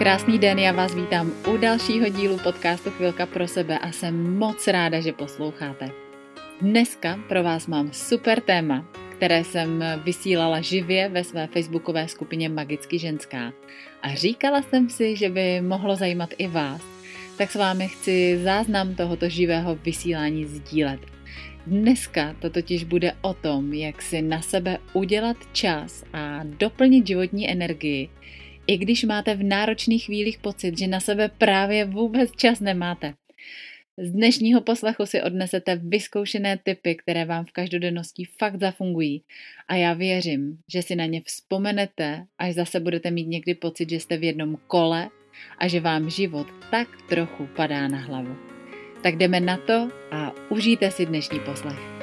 Krásný den, já vás vítám u dalšího dílu podcastu Chvilka pro sebe a jsem moc ráda, že posloucháte. Dneska pro vás mám super téma, které jsem vysílala živě ve své facebookové skupině Magicky ženská. A říkala jsem si, že by mohlo zajímat i vás, tak s vámi chci záznam tohoto živého vysílání sdílet. Dneska to totiž bude o tom, jak si na sebe udělat čas a doplnit životní energii, i když máte v náročných chvílích pocit, že na sebe právě vůbec čas nemáte. Z dnešního poslechu si odnesete vyzkoušené typy, které vám v každodennosti fakt zafungují a já věřím, že si na ně vzpomenete, až zase budete mít někdy pocit, že jste v jednom kole a že vám život tak trochu padá na hlavu. Tak jdeme na to a užijte si dnešní poslech.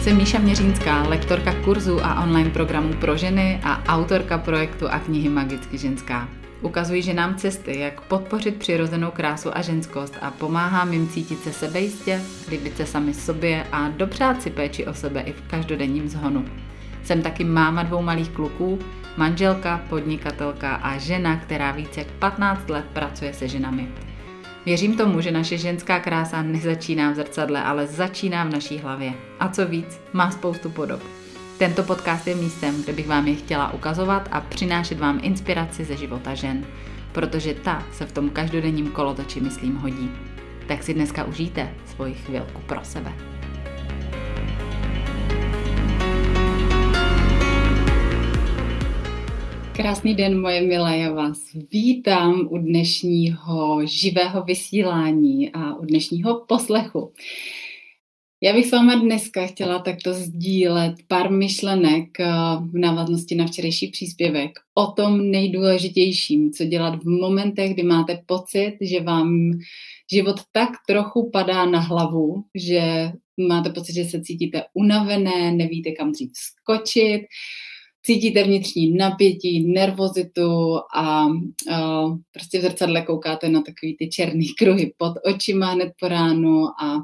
Jsem Míša Měřínská, lektorka kurzu a online programů pro ženy a autorka projektu a knihy Magicky ženská. Ukazuji ženám cesty, jak podpořit přirozenou krásu a ženskost a pomáhám jim cítit se sebejistě, líbit se sami sobě a dopřát si péči o sebe i v každodenním zhonu. Jsem taky máma dvou malých kluků, manželka, podnikatelka a žena, která více jak 15 let pracuje se ženami. Věřím tomu, že naše ženská krása nezačíná v zrcadle, ale začíná v naší hlavě. A co víc, má spoustu podob. Tento podcast je místem, kde bych vám je chtěla ukazovat a přinášet vám inspiraci ze života žen, protože ta se v tom každodenním kolotoči, myslím, hodí. Tak si dneska užijte svoji chvilku pro sebe. Krásný den, moje milé, já vás vítám u dnešního živého vysílání a u dnešního poslechu. Já bych s váma dneska chtěla takto sdílet pár myšlenek eh, v návaznosti na včerejší příspěvek o tom nejdůležitějším, co dělat v momentech, kdy máte pocit, že vám život tak trochu padá na hlavu, že máte pocit, že se cítíte unavené, nevíte kam dřív skočit, cítíte vnitřní napětí, nervozitu a, a prostě v zrcadle koukáte na takový ty černý kruhy pod očima hned po ránu a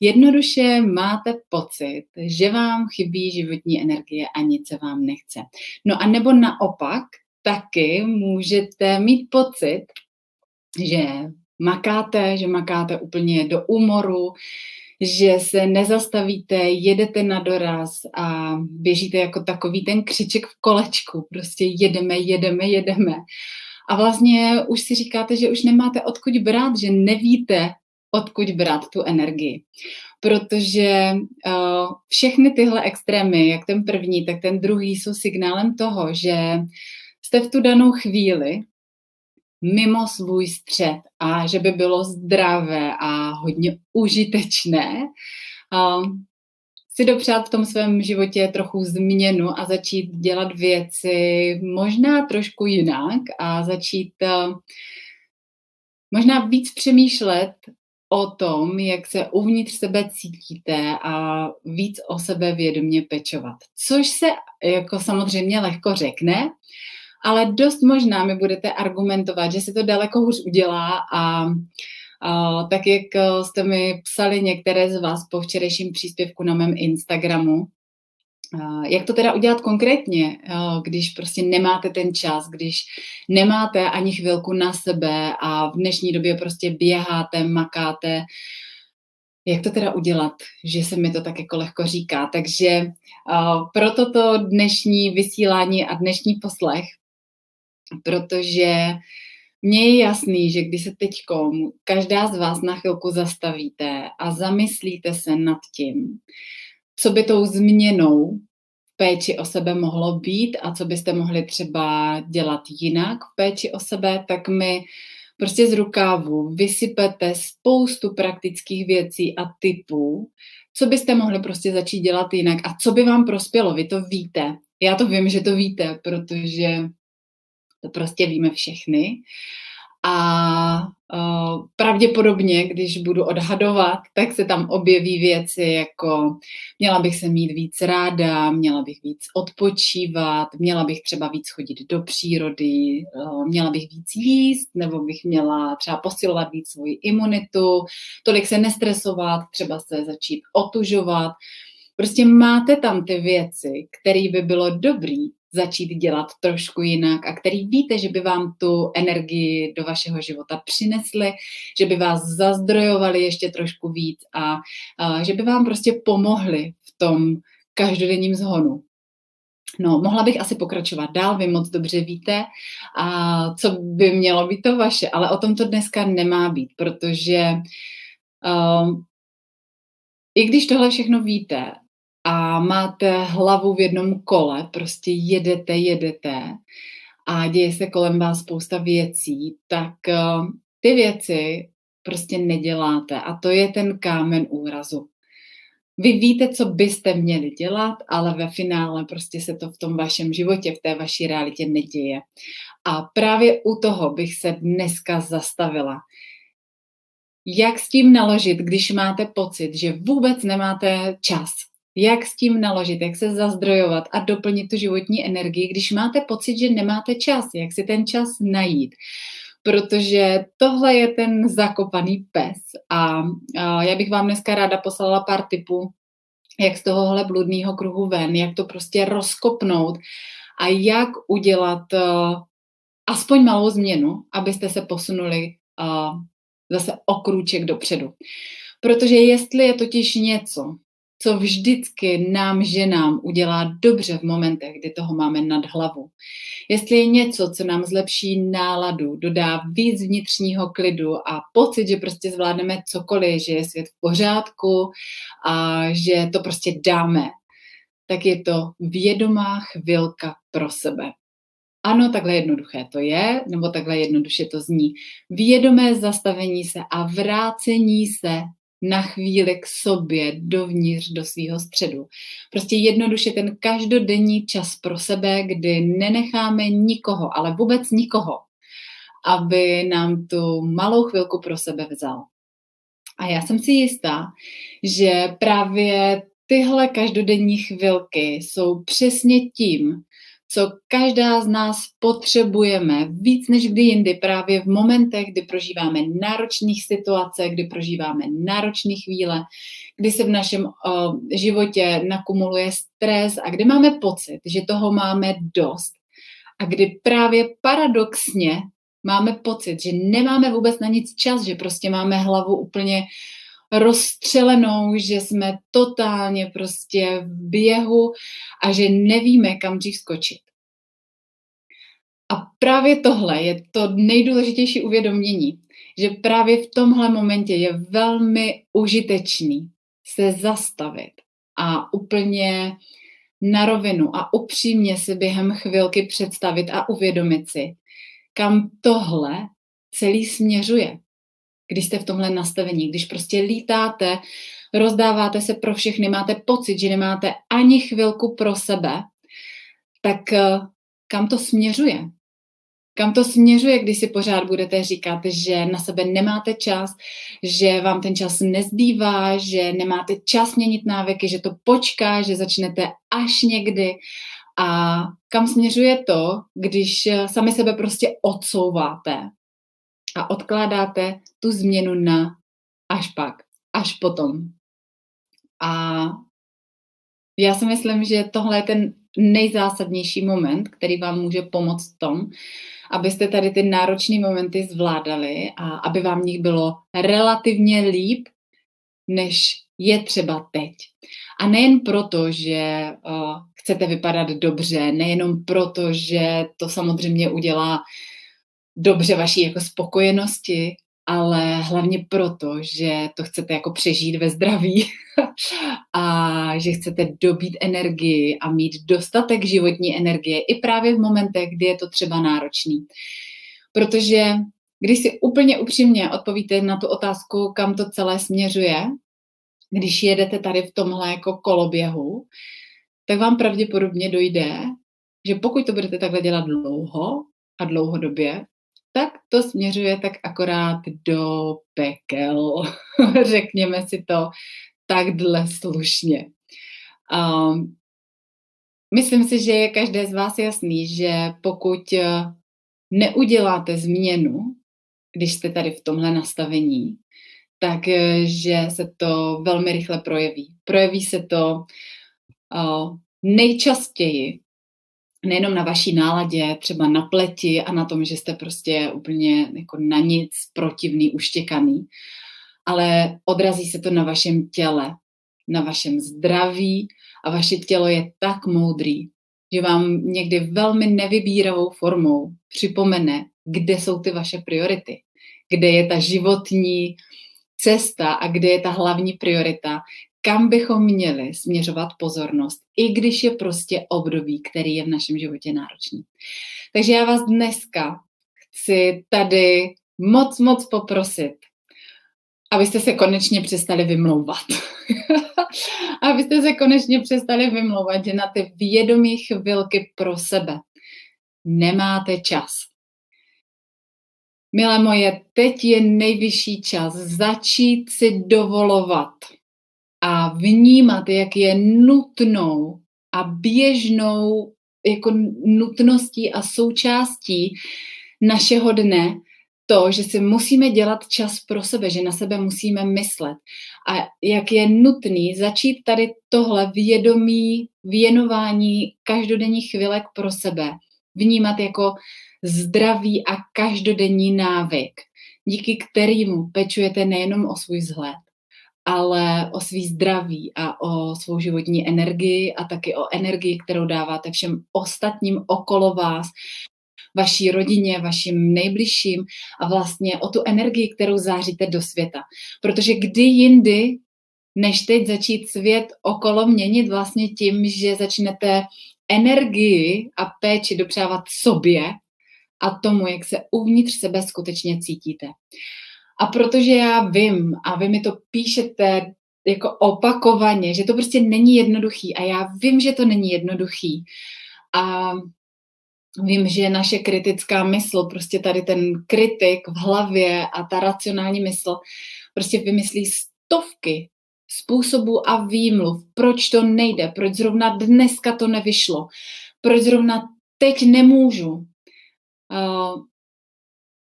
jednoduše máte pocit, že vám chybí životní energie a nic se vám nechce. No a nebo naopak, taky můžete mít pocit, že makáte, že makáte úplně do úmoru, že se nezastavíte, jedete na doraz a běžíte jako takový ten křiček v kolečku, prostě jedeme, jedeme, jedeme. A vlastně už si říkáte, že už nemáte odkud brát, že nevíte, odkud brát tu energii. Protože uh, všechny tyhle extrémy, jak ten první, tak ten druhý, jsou signálem toho, že jste v tu danou chvíli mimo svůj střed a že by bylo zdravé a hodně užitečné um, si dopřát v tom svém životě trochu změnu a začít dělat věci možná trošku jinak a začít uh, možná víc přemýšlet o tom, jak se uvnitř sebe cítíte a víc o sebe vědomě pečovat. Což se jako samozřejmě lehko řekne, ale dost možná mi budete argumentovat, že se to daleko hůř udělá a a tak jak jste mi psali některé z vás po včerejším příspěvku na mém Instagramu, jak to teda udělat konkrétně, když prostě nemáte ten čas, když nemáte ani chvilku na sebe a v dnešní době prostě běháte, makáte, jak to teda udělat, že se mi to tak jako lehko říká. Takže proto to dnešní vysílání a dnešní poslech protože mně je jasný, že když se teď každá z vás na chvilku zastavíte a zamyslíte se nad tím, co by tou změnou v péči o sebe mohlo být a co byste mohli třeba dělat jinak v péči o sebe, tak mi prostě z rukávu vysypete spoustu praktických věcí a typů, co byste mohli prostě začít dělat jinak a co by vám prospělo. Vy to víte. Já to vím, že to víte, protože to prostě víme všechny. A uh, pravděpodobně, když budu odhadovat, tak se tam objeví věci jako měla bych se mít víc ráda, měla bych víc odpočívat, měla bych třeba víc chodit do přírody, uh, měla bych víc jíst, nebo bych měla třeba posilovat víc svoji imunitu, tolik se nestresovat, třeba se začít otužovat. Prostě máte tam ty věci, které by bylo dobrý začít dělat trošku jinak a který víte, že by vám tu energii do vašeho života přinesli, že by vás zazdrojovali ještě trošku víc a, a že by vám prostě pomohli v tom každodenním zhonu. No, mohla bych asi pokračovat dál, vy moc dobře víte, a co by mělo být to vaše, ale o tom to dneska nemá být, protože uh, i když tohle všechno víte a máte hlavu v jednom kole, prostě jedete, jedete a děje se kolem vás spousta věcí, tak uh, ty věci prostě neděláte a to je ten kámen úrazu. Vy víte, co byste měli dělat, ale ve finále prostě se to v tom vašem životě, v té vaší realitě neděje. A právě u toho bych se dneska zastavila. Jak s tím naložit, když máte pocit, že vůbec nemáte čas? Jak s tím naložit, jak se zazdrojovat a doplnit tu životní energii, když máte pocit, že nemáte čas? Jak si ten čas najít? protože tohle je ten zakopaný pes a, a já bych vám dneska ráda poslala pár tipů, jak z tohohle bludného kruhu ven, jak to prostě rozkopnout a jak udělat uh, aspoň malou změnu, abyste se posunuli uh, zase o krůček dopředu. Protože jestli je totiž něco, co vždycky nám ženám udělá dobře v momentech, kdy toho máme nad hlavu. Jestli je něco, co nám zlepší náladu, dodá víc vnitřního klidu a pocit, že prostě zvládneme cokoliv, že je svět v pořádku a že to prostě dáme, tak je to vědomá chvilka pro sebe. Ano, takhle jednoduché to je, nebo takhle jednoduše to zní. Vědomé zastavení se a vrácení se na chvíli k sobě, dovnitř, do svého středu. Prostě jednoduše ten každodenní čas pro sebe, kdy nenecháme nikoho, ale vůbec nikoho, aby nám tu malou chvilku pro sebe vzal. A já jsem si jistá, že právě tyhle každodenní chvilky jsou přesně tím, co každá z nás potřebujeme víc než kdy jindy právě v momentech, kdy prožíváme náročných situace, kdy prožíváme náročné chvíle, kdy se v našem uh, životě nakumuluje stres a kdy máme pocit, že toho máme dost. A kdy právě paradoxně máme pocit, že nemáme vůbec na nic čas, že prostě máme hlavu úplně rozstřelenou, že jsme totálně prostě v běhu a že nevíme, kam dřív skočit. A právě tohle je to nejdůležitější uvědomění, že právě v tomhle momentě je velmi užitečný se zastavit a úplně na rovinu a upřímně si během chvilky představit a uvědomit si, kam tohle celý směřuje když jste v tomhle nastavení, když prostě lítáte, rozdáváte se pro všechny, máte pocit, že nemáte ani chvilku pro sebe, tak eh, kam to směřuje? Kam to směřuje, když si pořád budete říkat, že na sebe nemáte čas, že vám ten čas nezbývá, že nemáte čas měnit návyky, že to počká, že začnete až někdy. A kam směřuje to, když eh, sami sebe prostě odsouváte a odkládáte tu změnu na až pak, až potom. A já si myslím, že tohle je ten nejzásadnější moment, který vám může pomoct v tom, abyste tady ty náročné momenty zvládali a aby vám nich bylo relativně líp, než je třeba teď. A nejen proto, že uh, chcete vypadat dobře, nejenom proto, že to samozřejmě udělá dobře vaší jako spokojenosti, ale hlavně proto, že to chcete jako přežít ve zdraví a že chcete dobít energii a mít dostatek životní energie i právě v momentech, kdy je to třeba náročný. Protože když si úplně upřímně odpovíte na tu otázku, kam to celé směřuje, když jedete tady v tomhle jako koloběhu, tak vám pravděpodobně dojde, že pokud to budete takhle dělat dlouho a dlouhodobě, tak to směřuje tak akorát do pekel. Řekněme si to takhle slušně. Um, myslím si, že je každé z vás jasný, že pokud eh, neuděláte změnu, když jste tady v tomhle nastavení, tak eh, se to velmi rychle projeví. Projeví se to uh, nejčastěji nejenom na vaší náladě, třeba na pleti a na tom, že jste prostě úplně jako na nic protivný, uštěkaný, ale odrazí se to na vašem těle, na vašem zdraví a vaše tělo je tak moudrý, že vám někdy velmi nevybíravou formou připomene, kde jsou ty vaše priority, kde je ta životní cesta a kde je ta hlavní priorita, kam bychom měli směřovat pozornost, i když je prostě období, který je v našem životě náročný. Takže já vás dneska chci tady moc, moc poprosit, abyste se konečně přestali vymlouvat. abyste se konečně přestali vymlouvat, že na ty vědomí chvilky pro sebe nemáte čas. Milé moje, teď je nejvyšší čas začít si dovolovat a vnímat, jak je nutnou a běžnou jako nutností a součástí našeho dne to, že si musíme dělat čas pro sebe, že na sebe musíme myslet. A jak je nutný začít tady tohle vědomí věnování každodenních chvilek pro sebe vnímat jako zdravý a každodenní návyk, díky kterému pečujete nejenom o svůj vzhled, ale o svý zdraví a o svou životní energii a taky o energii, kterou dáváte všem ostatním okolo vás, vaší rodině, vašim nejbližším a vlastně o tu energii, kterou záříte do světa. Protože kdy jindy, než teď začít svět okolo měnit vlastně tím, že začnete energii a péči dopřávat sobě a tomu, jak se uvnitř sebe skutečně cítíte. A protože já vím, a vy mi to píšete jako opakovaně, že to prostě není jednoduchý a já vím, že to není jednoduchý. A vím, že naše kritická mysl, prostě tady ten kritik v hlavě a ta racionální mysl prostě vymyslí stovky způsobů a výmluv, proč to nejde, proč zrovna dneska to nevyšlo, proč zrovna teď nemůžu. Uh,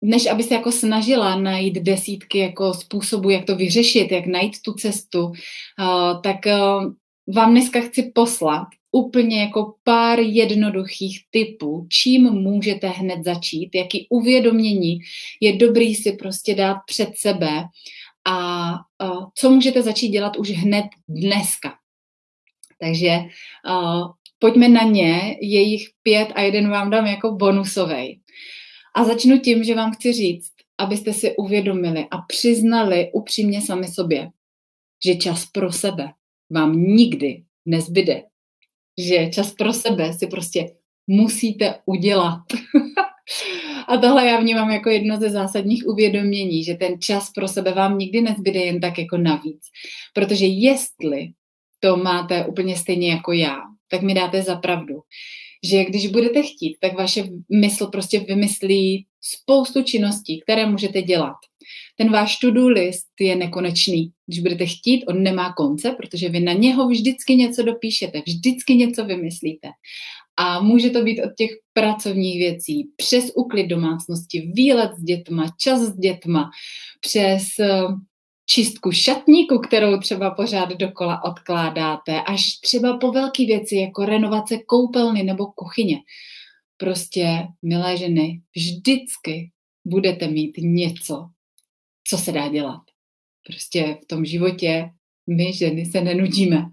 než aby se jako snažila najít desítky jako způsobů, jak to vyřešit, jak najít tu cestu, uh, tak uh, vám dneska chci poslat úplně jako pár jednoduchých typů, čím můžete hned začít, jaký uvědomění je dobrý si prostě dát před sebe a uh, co můžete začít dělat už hned dneska. Takže pojďme na ně, je jich pět a jeden vám dám jako bonusový. A začnu tím, že vám chci říct, abyste si uvědomili a přiznali upřímně sami sobě, že čas pro sebe vám nikdy nezbyde. Že čas pro sebe si prostě musíte udělat. a tohle já vnímám jako jedno ze zásadních uvědomění, že ten čas pro sebe vám nikdy nezbyde jen tak jako navíc. Protože jestli to máte úplně stejně jako já, tak mi dáte za pravdu, že když budete chtít, tak vaše mysl prostě vymyslí spoustu činností, které můžete dělat. Ten váš to-do list je nekonečný. Když budete chtít, on nemá konce, protože vy na něho vždycky něco dopíšete, vždycky něco vymyslíte. A může to být od těch pracovních věcí, přes úklid domácnosti, výlet s dětma, čas s dětma, přes čistku šatníku, kterou třeba pořád dokola odkládáte, až třeba po velké věci, jako renovace koupelny nebo kuchyně. Prostě, milé ženy, vždycky budete mít něco, co se dá dělat. Prostě v tom životě my ženy se nenudíme.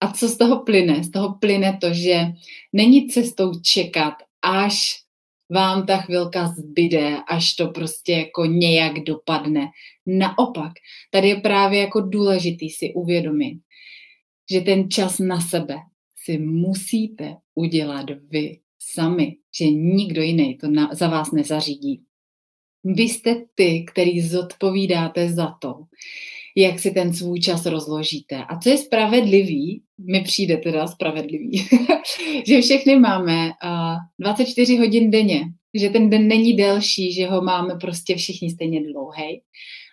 A co z toho plyne? Z toho plyne to, že není cestou čekat, až vám ta chvilka zbyde, až to prostě jako nějak dopadne. Naopak, tady je právě jako důležitý si uvědomit, že ten čas na sebe si musíte udělat vy sami, že nikdo jiný to na, za vás nezařídí. Vy jste ty, který zodpovídáte za to, jak si ten svůj čas rozložíte. A co je spravedlivý, mi přijde teda spravedlivý, že všechny máme uh, 24 hodin denně, že ten den není delší, že ho máme prostě všichni stejně dlouhý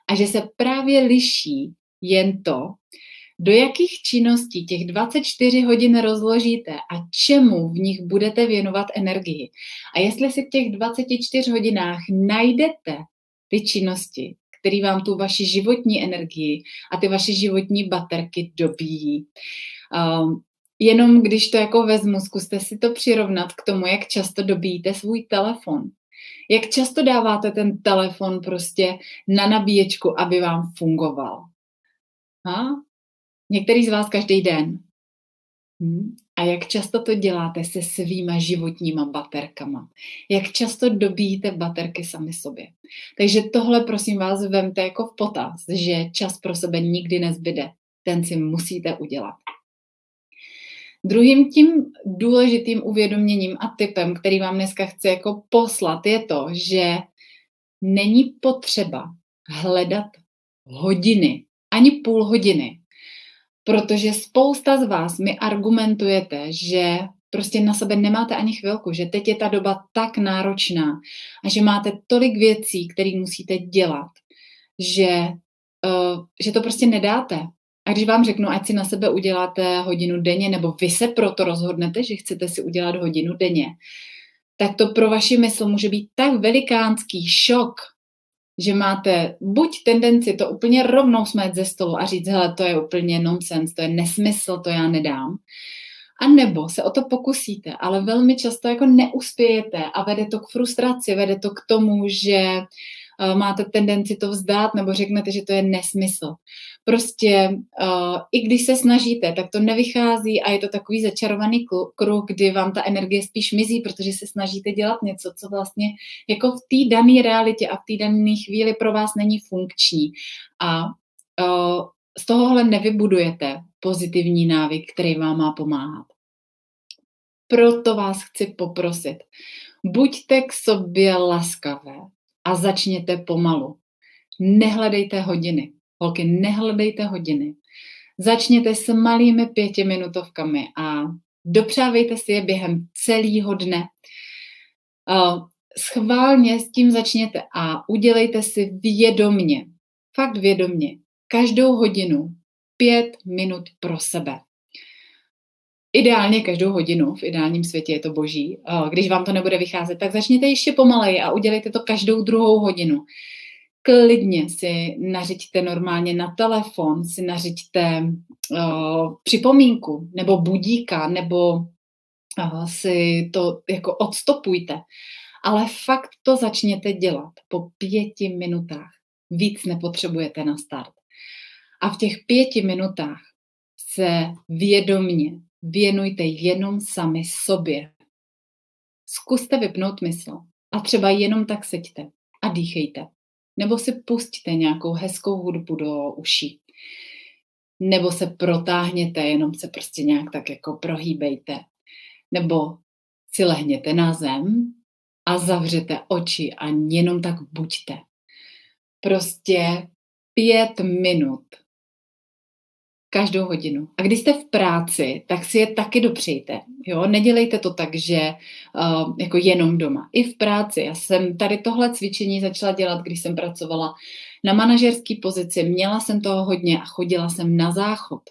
a že se právě liší jen to, do jakých činností těch 24 hodin rozložíte a čemu v nich budete věnovat energii. A jestli si v těch 24 hodinách najdete ty činnosti, které vám tu vaši životní energii a ty vaše životní baterky dobíjí, um, jenom když to jako vezmu, zkuste si to přirovnat k tomu, jak často dobíjíte svůj telefon. Jak často dáváte ten telefon prostě na nabíječku, aby vám fungoval. Ha? Některý z vás každý den. Hm? A jak často to děláte se svýma životníma baterkama? Jak často dobíjíte baterky sami sobě? Takže tohle prosím vás vemte jako v potaz, že čas pro sebe nikdy nezbyde. Ten si musíte udělat. Druhým tím důležitým uvědoměním a typem, který vám dneska chci jako poslat, je to, že není potřeba hledat hodiny, ani půl hodiny, protože spousta z vás mi argumentujete, že prostě na sebe nemáte ani chvilku, že teď je ta doba tak náročná a že máte tolik věcí, které musíte dělat, že, uh, že to prostě nedáte. A když vám řeknu, ať si na sebe uděláte hodinu denně, nebo vy se proto rozhodnete, že chcete si udělat hodinu denně, tak to pro vaši mysl může být tak velikánský šok, že máte buď tendenci to úplně rovnou smét ze stolu a říct, hele, to je úplně nonsens, to je nesmysl, to já nedám, a nebo se o to pokusíte, ale velmi často jako neuspějete a vede to k frustraci, vede to k tomu, že máte tendenci to vzdát nebo řeknete, že to je nesmysl. Prostě uh, i když se snažíte, tak to nevychází a je to takový začarovaný kruh, kdy vám ta energie spíš mizí, protože se snažíte dělat něco, co vlastně jako v té dané realitě a v té dané chvíli pro vás není funkční. A uh, z tohohle nevybudujete pozitivní návyk, který vám má pomáhat. Proto vás chci poprosit, buďte k sobě laskavé a začněte pomalu. Nehledejte hodiny. Holky, nehledejte hodiny. Začněte s malými pětiminutovkami a dopřávejte si je během celého dne. Schválně s tím začněte a udělejte si vědomně, fakt vědomně, každou hodinu pět minut pro sebe. Ideálně každou hodinu, v ideálním světě je to boží. Když vám to nebude vycházet, tak začněte ještě pomaleji a udělejte to každou druhou hodinu klidně si nařiďte normálně na telefon, si nařiďte uh, připomínku nebo budíka, nebo uh, si to jako odstopujte. Ale fakt to začněte dělat po pěti minutách. Víc nepotřebujete na start. A v těch pěti minutách se vědomně věnujte jenom sami sobě. Zkuste vypnout mysl a třeba jenom tak seďte a dýchejte. Nebo si pustíte nějakou hezkou hudbu do uší. Nebo se protáhněte, jenom se prostě nějak tak jako prohýbejte. Nebo si lehněte na zem a zavřete oči a jenom tak buďte. Prostě pět minut každou hodinu. A když jste v práci, tak si je taky dopřejte. Jo? Nedělejte to tak, že uh, jako jenom doma. I v práci. Já jsem tady tohle cvičení začala dělat, když jsem pracovala na manažerské pozici. Měla jsem toho hodně a chodila jsem na záchod.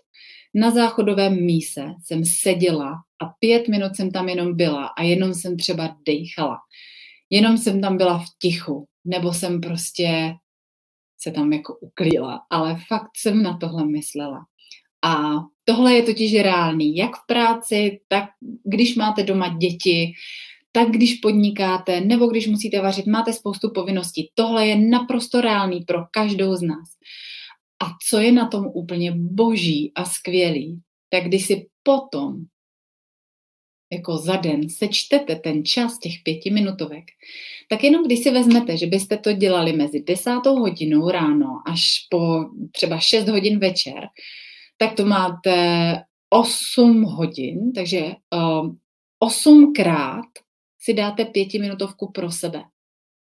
Na záchodovém míse jsem seděla a pět minut jsem tam jenom byla a jenom jsem třeba dejchala. Jenom jsem tam byla v tichu, nebo jsem prostě se tam jako uklíla, ale fakt jsem na tohle myslela. A tohle je totiž reálný, jak v práci, tak když máte doma děti, tak když podnikáte, nebo když musíte vařit, máte spoustu povinností. Tohle je naprosto reálný pro každou z nás. A co je na tom úplně boží a skvělý, tak když si potom jako za den sečtete ten čas těch pěti minutovek, tak jenom když si vezmete, že byste to dělali mezi desátou hodinou ráno až po třeba 6 hodin večer, tak to máte 8 hodin, takže um, 8krát si dáte pětiminutovku pro sebe.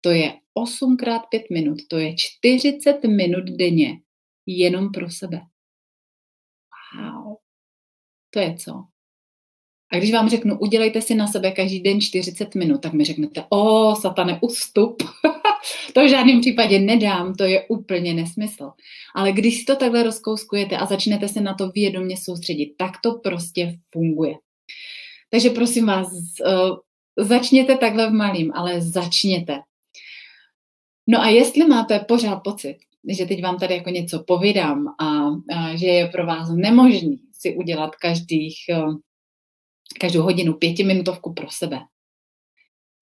To je 8 krát 5 minut, to je 40 minut denně jenom pro sebe. Wow, to je co? A když vám řeknu, udělejte si na sebe každý den 40 minut, tak mi řeknete, o, satane, ustup. to v žádném případě nedám, to je úplně nesmysl. Ale když si to takhle rozkouskujete a začnete se na to vědomě soustředit, tak to prostě funguje. Takže prosím vás, uh, začněte takhle v malým, ale začněte. No a jestli máte pořád pocit, že teď vám tady jako něco povídám a, a že je pro vás nemožný si udělat každých každou hodinu pětiminutovku pro sebe,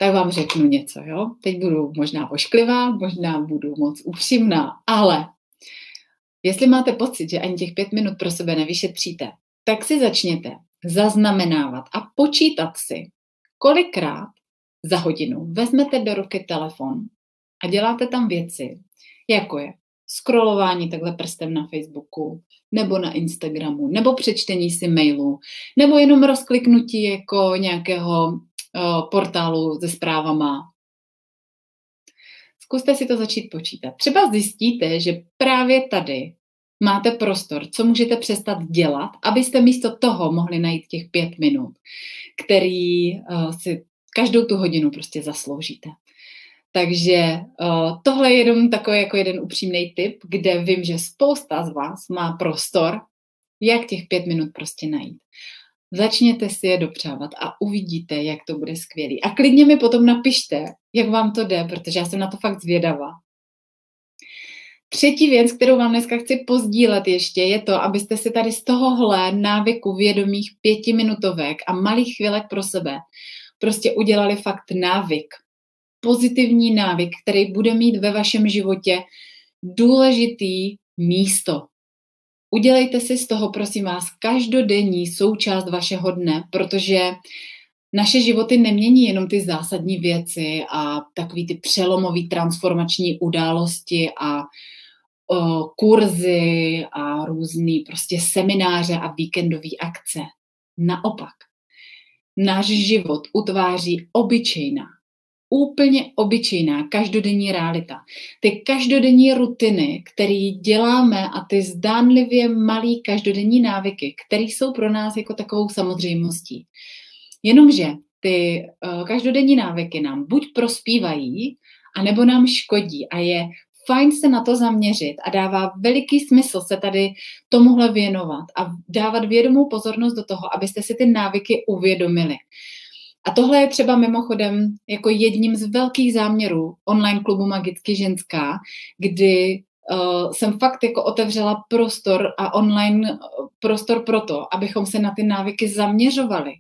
tak vám řeknu něco, jo? Teď budu možná ošklivá, možná budu moc upřímná, ale jestli máte pocit, že ani těch pět minut pro sebe nevyšetříte, tak si začněte zaznamenávat a počítat si, kolikrát za hodinu vezmete do ruky telefon a děláte tam věci, jako je scrollování takhle prstem na Facebooku, nebo na Instagramu, nebo přečtení si mailu, nebo jenom rozkliknutí jako nějakého portálu se zprávama. Zkuste si to začít počítat. Třeba zjistíte, že právě tady máte prostor, co můžete přestat dělat, abyste místo toho mohli najít těch pět minut, který uh, si každou tu hodinu prostě zasloužíte. Takže uh, tohle je jenom takový jako jeden upřímný tip, kde vím, že spousta z vás má prostor, jak těch pět minut prostě najít. Začněte si je dopřávat a uvidíte, jak to bude skvělý. A klidně mi potom napište, jak vám to jde, protože já jsem na to fakt zvědavá. Třetí věc, kterou vám dneska chci pozdílet ještě, je to, abyste si tady z tohohle návyku vědomých pětiminutovek a malých chvílek pro sebe prostě udělali fakt návyk. Pozitivní návyk, který bude mít ve vašem životě důležitý místo. Udělejte si z toho, prosím vás, každodenní součást vašeho dne, protože naše životy nemění jenom ty zásadní věci a takový ty přelomové transformační události a o, kurzy a různé prostě semináře a víkendové akce. Naopak, náš život utváří obyčejná, úplně obyčejná každodenní realita. Ty každodenní rutiny, které děláme a ty zdánlivě malý každodenní návyky, které jsou pro nás jako takovou samozřejmostí. Jenomže ty uh, každodenní návyky nám buď prospívají, anebo nám škodí a je fajn se na to zaměřit a dává veliký smysl se tady tomuhle věnovat a dávat vědomou pozornost do toho, abyste si ty návyky uvědomili. A tohle je třeba mimochodem jako jedním z velkých záměrů online klubu Magicky ženská, kdy uh, jsem fakt jako otevřela prostor a online prostor pro to, abychom se na ty návyky zaměřovali.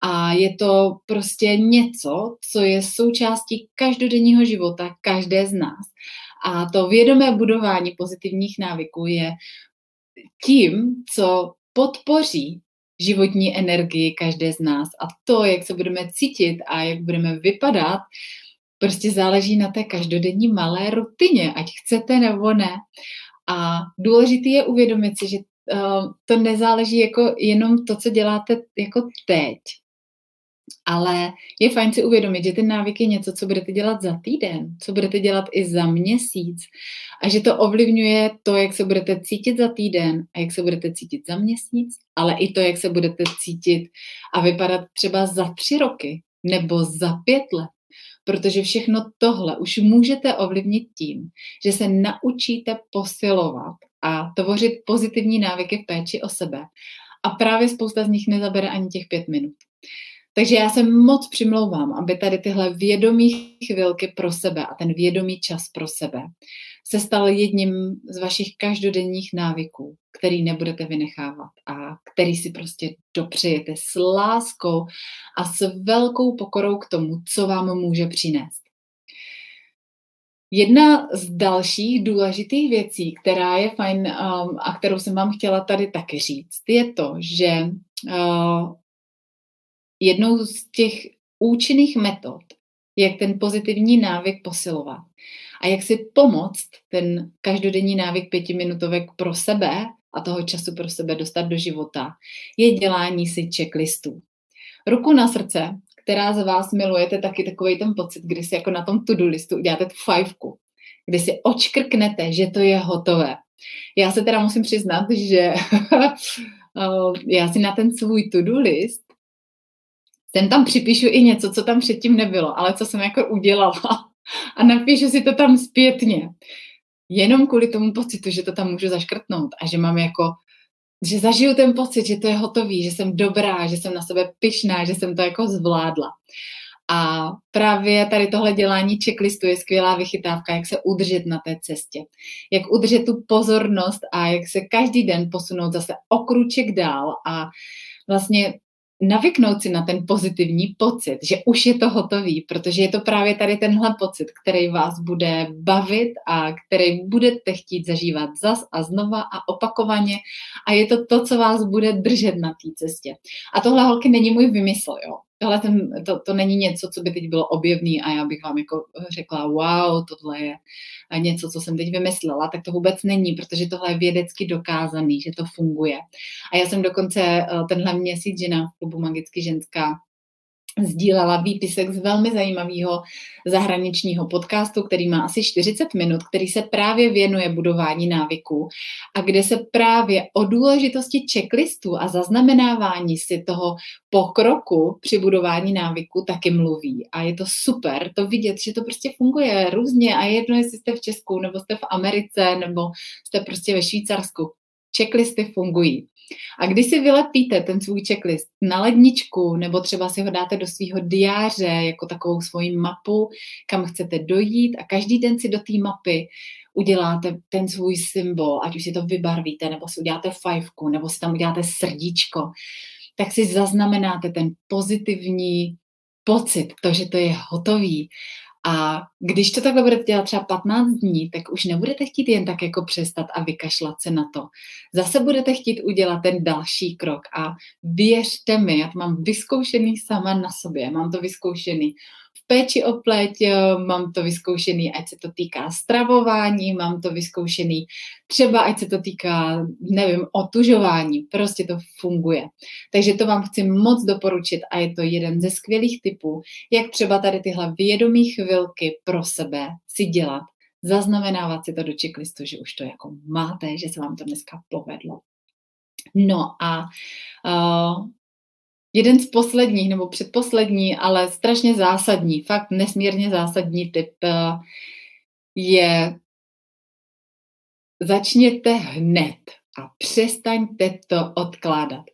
A je to prostě něco, co je součástí každodenního života každé z nás. A to vědomé budování pozitivních návyků je tím, co podpoří životní energii každé z nás. A to, jak se budeme cítit a jak budeme vypadat, prostě záleží na té každodenní malé rutině, ať chcete nebo ne. A důležité je uvědomit si, že uh, to nezáleží jako jenom to, co děláte jako teď, ale je fajn si uvědomit, že ten návyk je něco, co budete dělat za týden, co budete dělat i za měsíc a že to ovlivňuje to, jak se budete cítit za týden a jak se budete cítit za měsíc, ale i to, jak se budete cítit a vypadat třeba za tři roky nebo za pět let. Protože všechno tohle už můžete ovlivnit tím, že se naučíte posilovat a tvořit pozitivní návyky v péči o sebe. A právě spousta z nich nezabere ani těch pět minut. Takže já se moc přimlouvám, aby tady tyhle vědomí chvilky pro sebe a ten vědomý čas pro sebe se stal jedním z vašich každodenních návyků, který nebudete vynechávat a který si prostě dopřejete s láskou a s velkou pokorou k tomu, co vám může přinést. Jedna z dalších důležitých věcí, která je fajn um, a kterou jsem vám chtěla tady taky říct, je to, že uh, jednou z těch účinných metod, jak ten pozitivní návyk posilovat a jak si pomoct ten každodenní návyk pětiminutovek pro sebe a toho času pro sebe dostat do života, je dělání si checklistů. Ruku na srdce, která z vás milujete taky takový ten pocit, kdy si jako na tom to-do listu uděláte tu fajfku, kdy si očkrknete, že to je hotové. Já se teda musím přiznat, že já si na ten svůj to-do list ten tam připíšu i něco, co tam předtím nebylo, ale co jsem jako udělala a napíšu si to tam zpětně. Jenom kvůli tomu pocitu, že to tam můžu zaškrtnout a že mám jako, že zažiju ten pocit, že to je hotový, že jsem dobrá, že jsem na sebe pyšná, že jsem to jako zvládla. A právě tady tohle dělání checklistu je skvělá vychytávka, jak se udržet na té cestě. Jak udržet tu pozornost a jak se každý den posunout zase o kruček dál a vlastně navyknout si na ten pozitivní pocit, že už je to hotový, protože je to právě tady tenhle pocit, který vás bude bavit a který budete chtít zažívat zas a znova a opakovaně a je to to, co vás bude držet na té cestě. A tohle holky není můj vymysl, jo. Tohle ten, to, to není něco, co by teď bylo objevný a já bych vám jako řekla, wow, tohle je něco, co jsem teď vymyslela, tak to vůbec není, protože tohle je vědecky dokázaný, že to funguje. A já jsem dokonce eh, tenhle měsíc žena v klubu Magicky ženská sdílela výpisek z velmi zajímavého zahraničního podcastu, který má asi 40 minut, který se právě věnuje budování návyků a kde se právě o důležitosti checklistů a zaznamenávání si toho pokroku při budování návyku taky mluví. A je to super to vidět, že to prostě funguje různě a jedno, jestli jste v Česku, nebo jste v Americe, nebo jste prostě ve Švýcarsku. Checklisty fungují. A když si vylepíte ten svůj checklist na ledničku, nebo třeba si ho dáte do svého diáře jako takovou svoji mapu, kam chcete dojít a každý den si do té mapy uděláte ten svůj symbol, ať už si to vybarvíte, nebo si uděláte fajfku, nebo si tam uděláte srdíčko, tak si zaznamenáte ten pozitivní pocit, to, že to je hotový. A když to takhle budete dělat třeba 15 dní, tak už nebudete chtít jen tak jako přestat a vykašlat se na to. Zase budete chtít udělat ten další krok a věřte mi, já to mám vyzkoušený sama na sobě, mám to vyzkoušený péči o pleť, mám to vyzkoušený, ať se to týká stravování, mám to vyzkoušený třeba, ať se to týká, nevím, otužování, prostě to funguje. Takže to vám chci moc doporučit a je to jeden ze skvělých typů, jak třeba tady tyhle vědomí chvilky pro sebe si dělat, zaznamenávat si to do checklistu, že už to jako máte, že se vám to dneska povedlo. No a uh, jeden z posledních, nebo předposlední, ale strašně zásadní, fakt nesmírně zásadní typ eh, je začněte hned a přestaňte to odkládat.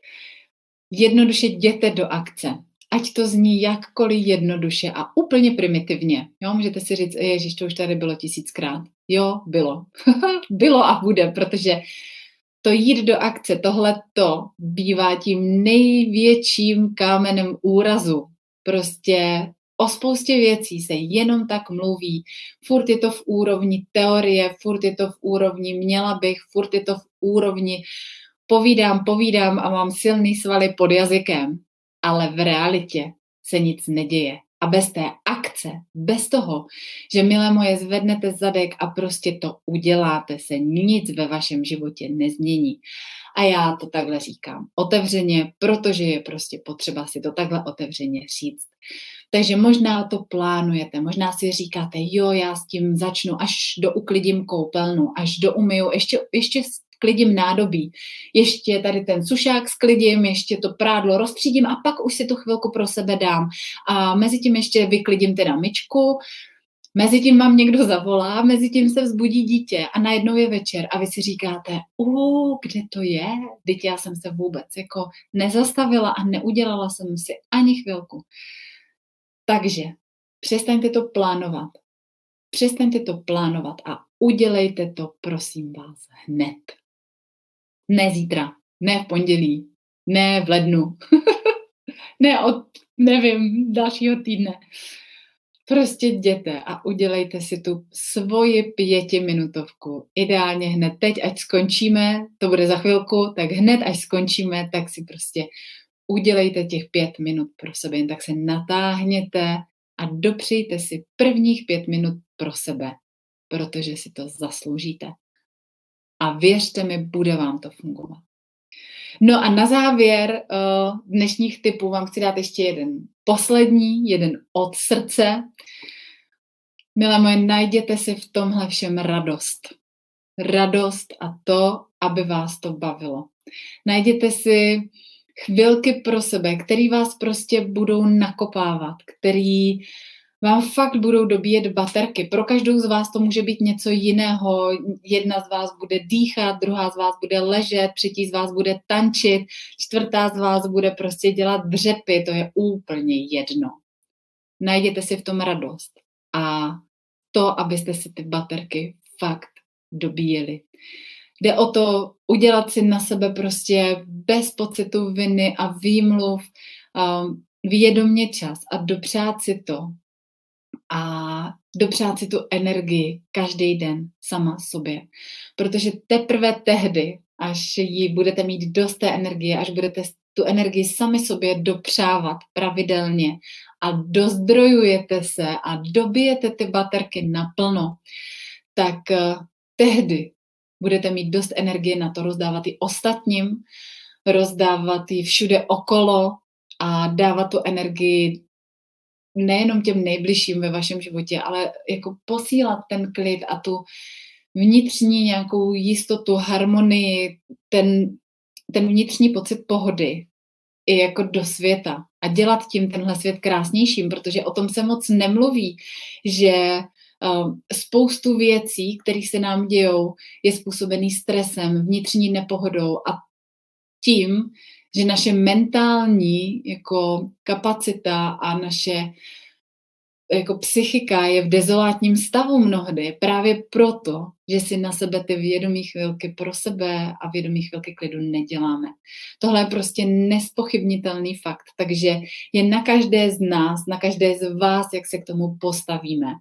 Jednoduše jděte do akce. Ať to zní jakkoliv jednoduše a úplně primitivně. Jo, můžete si říct, ježiš, to už tady bylo tisíckrát. Jo, bylo. bylo a bude, protože to jít do akce, tohle to bývá tím největším kámenem úrazu. Prostě o spoustě věcí se jenom tak mluví. Furt je to v úrovni teorie, furt je to v úrovni měla bych, furt je to v úrovni povídám, povídám a mám silný svaly pod jazykem. Ale v realitě se nic neděje. A bez té akce, bez toho, že milé moje zvednete zadek a prostě to uděláte, se nic ve vašem životě nezmění. A já to takhle říkám otevřeně, protože je prostě potřeba si to takhle otevřeně říct. Takže možná to plánujete, možná si říkáte, jo, já s tím začnu, až do uklidím koupelnu, až do umyju, ještě, ještě sklidím nádobí, ještě tady ten sušák sklidím, ještě to prádlo rozstřídím a pak už si to chvilku pro sebe dám. A mezi tím ještě vyklidím teda myčku, Mezi tím vám někdo zavolá, mezi tím se vzbudí dítě a najednou je večer a vy si říkáte, u, kde to je? Teď já jsem se vůbec jako nezastavila a neudělala jsem si ani chvilku. Takže přestaňte to plánovat. Přestaňte to plánovat a udělejte to, prosím vás, hned. Ne zítra, ne v pondělí, ne v lednu, ne od, nevím, dalšího týdne. Prostě jděte a udělejte si tu svoji pětiminutovku. Ideálně hned teď, ať skončíme, to bude za chvilku, tak hned, až skončíme, tak si prostě udělejte těch pět minut pro sebe. Jen tak se natáhněte a dopřejte si prvních pět minut pro sebe, protože si to zasloužíte a věřte mi, bude vám to fungovat. No a na závěr uh, dnešních typů vám chci dát ještě jeden poslední, jeden od srdce. Milé moje, najděte si v tomhle všem radost. Radost a to, aby vás to bavilo. Najděte si chvilky pro sebe, který vás prostě budou nakopávat, který vám fakt budou dobíjet baterky. Pro každou z vás to může být něco jiného. Jedna z vás bude dýchat, druhá z vás bude ležet, třetí z vás bude tančit, čtvrtá z vás bude prostě dělat dřepy. To je úplně jedno. Najděte si v tom radost. A to, abyste si ty baterky fakt dobíjeli. Jde o to udělat si na sebe prostě bez pocitu viny a výmluv um, vědomě čas a dopřát si to a dopřát si tu energii každý den sama sobě. Protože teprve tehdy, až ji budete mít dost té energie, až budete tu energii sami sobě dopřávat pravidelně a dozdrojujete se a dobijete ty baterky naplno, tak uh, tehdy budete mít dost energie na to rozdávat i ostatním, rozdávat ji všude okolo a dávat tu energii nejenom těm nejbližším ve vašem životě, ale jako posílat ten klid a tu vnitřní nějakou jistotu, harmonii, ten, ten vnitřní pocit pohody i jako do světa. A dělat tím tenhle svět krásnějším, protože o tom se moc nemluví, že uh, spoustu věcí, které se nám dějou, je způsobený stresem, vnitřní nepohodou a tím, že naše mentální jako kapacita a naše jako psychika je v dezolátním stavu mnohdy právě proto, že si na sebe ty vědomí chvilky pro sebe a vědomí chvilky klidu neděláme. Tohle je prostě nespochybnitelný fakt, takže je na každé z nás, na každé z vás, jak se k tomu postavíme.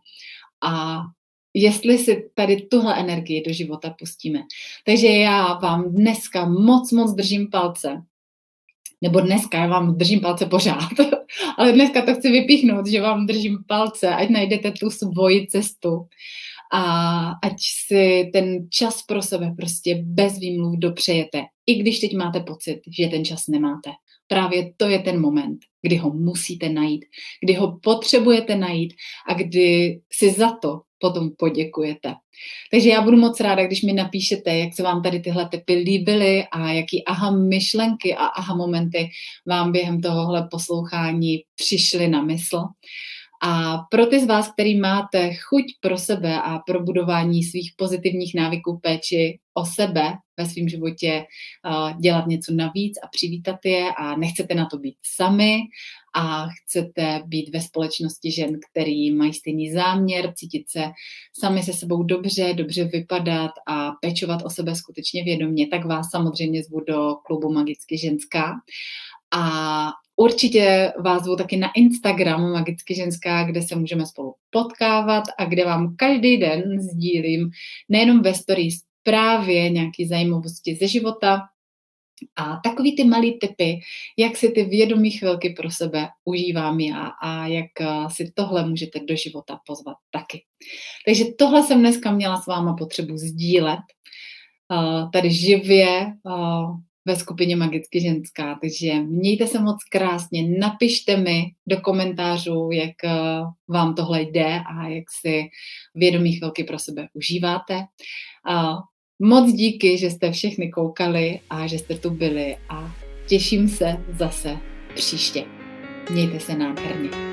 A jestli si tady tuhle energii do života pustíme. Takže já vám dneska moc, moc držím palce, nebo dneska, já vám držím palce pořád, ale dneska to chci vypíchnout, že vám držím palce, ať najdete tu svoji cestu. A ať si ten čas pro sebe prostě bez výmluv dopřejete, i když teď máte pocit, že ten čas nemáte. Právě to je ten moment, kdy ho musíte najít, kdy ho potřebujete najít a kdy si za to potom poděkujete. Takže já budu moc ráda, když mi napíšete, jak se vám tady tyhle typy líbily a jaký aha myšlenky a aha momenty vám během tohohle poslouchání přišly na mysl. A pro ty z vás, který máte chuť pro sebe a pro budování svých pozitivních návyků péči o sebe ve svém životě, dělat něco navíc a přivítat je a nechcete na to být sami a chcete být ve společnosti žen, který mají stejný záměr, cítit se sami se sebou dobře, dobře vypadat a pečovat o sebe skutečně vědomě, tak vás samozřejmě zvu do klubu Magicky ženská. A Určitě vás zvu taky na Instagram Magicky ženská, kde se můžeme spolu potkávat a kde vám každý den sdílím nejenom ve stories právě nějaké zajímavosti ze života a takový ty malý typy, jak si ty vědomí chvilky pro sebe užívám já a jak eh, si tohle můžete do života pozvat taky. Takže tohle jsem dneska měla s váma potřebu sdílet eh, tady živě eh, ve skupině Magicky ženská. Takže mějte se moc krásně, napište mi do komentářů, jak vám tohle jde a jak si vědomí chvilky pro sebe užíváte. Moc díky, že jste všechny koukali a že jste tu byli a těším se zase příště. Mějte se nádherně.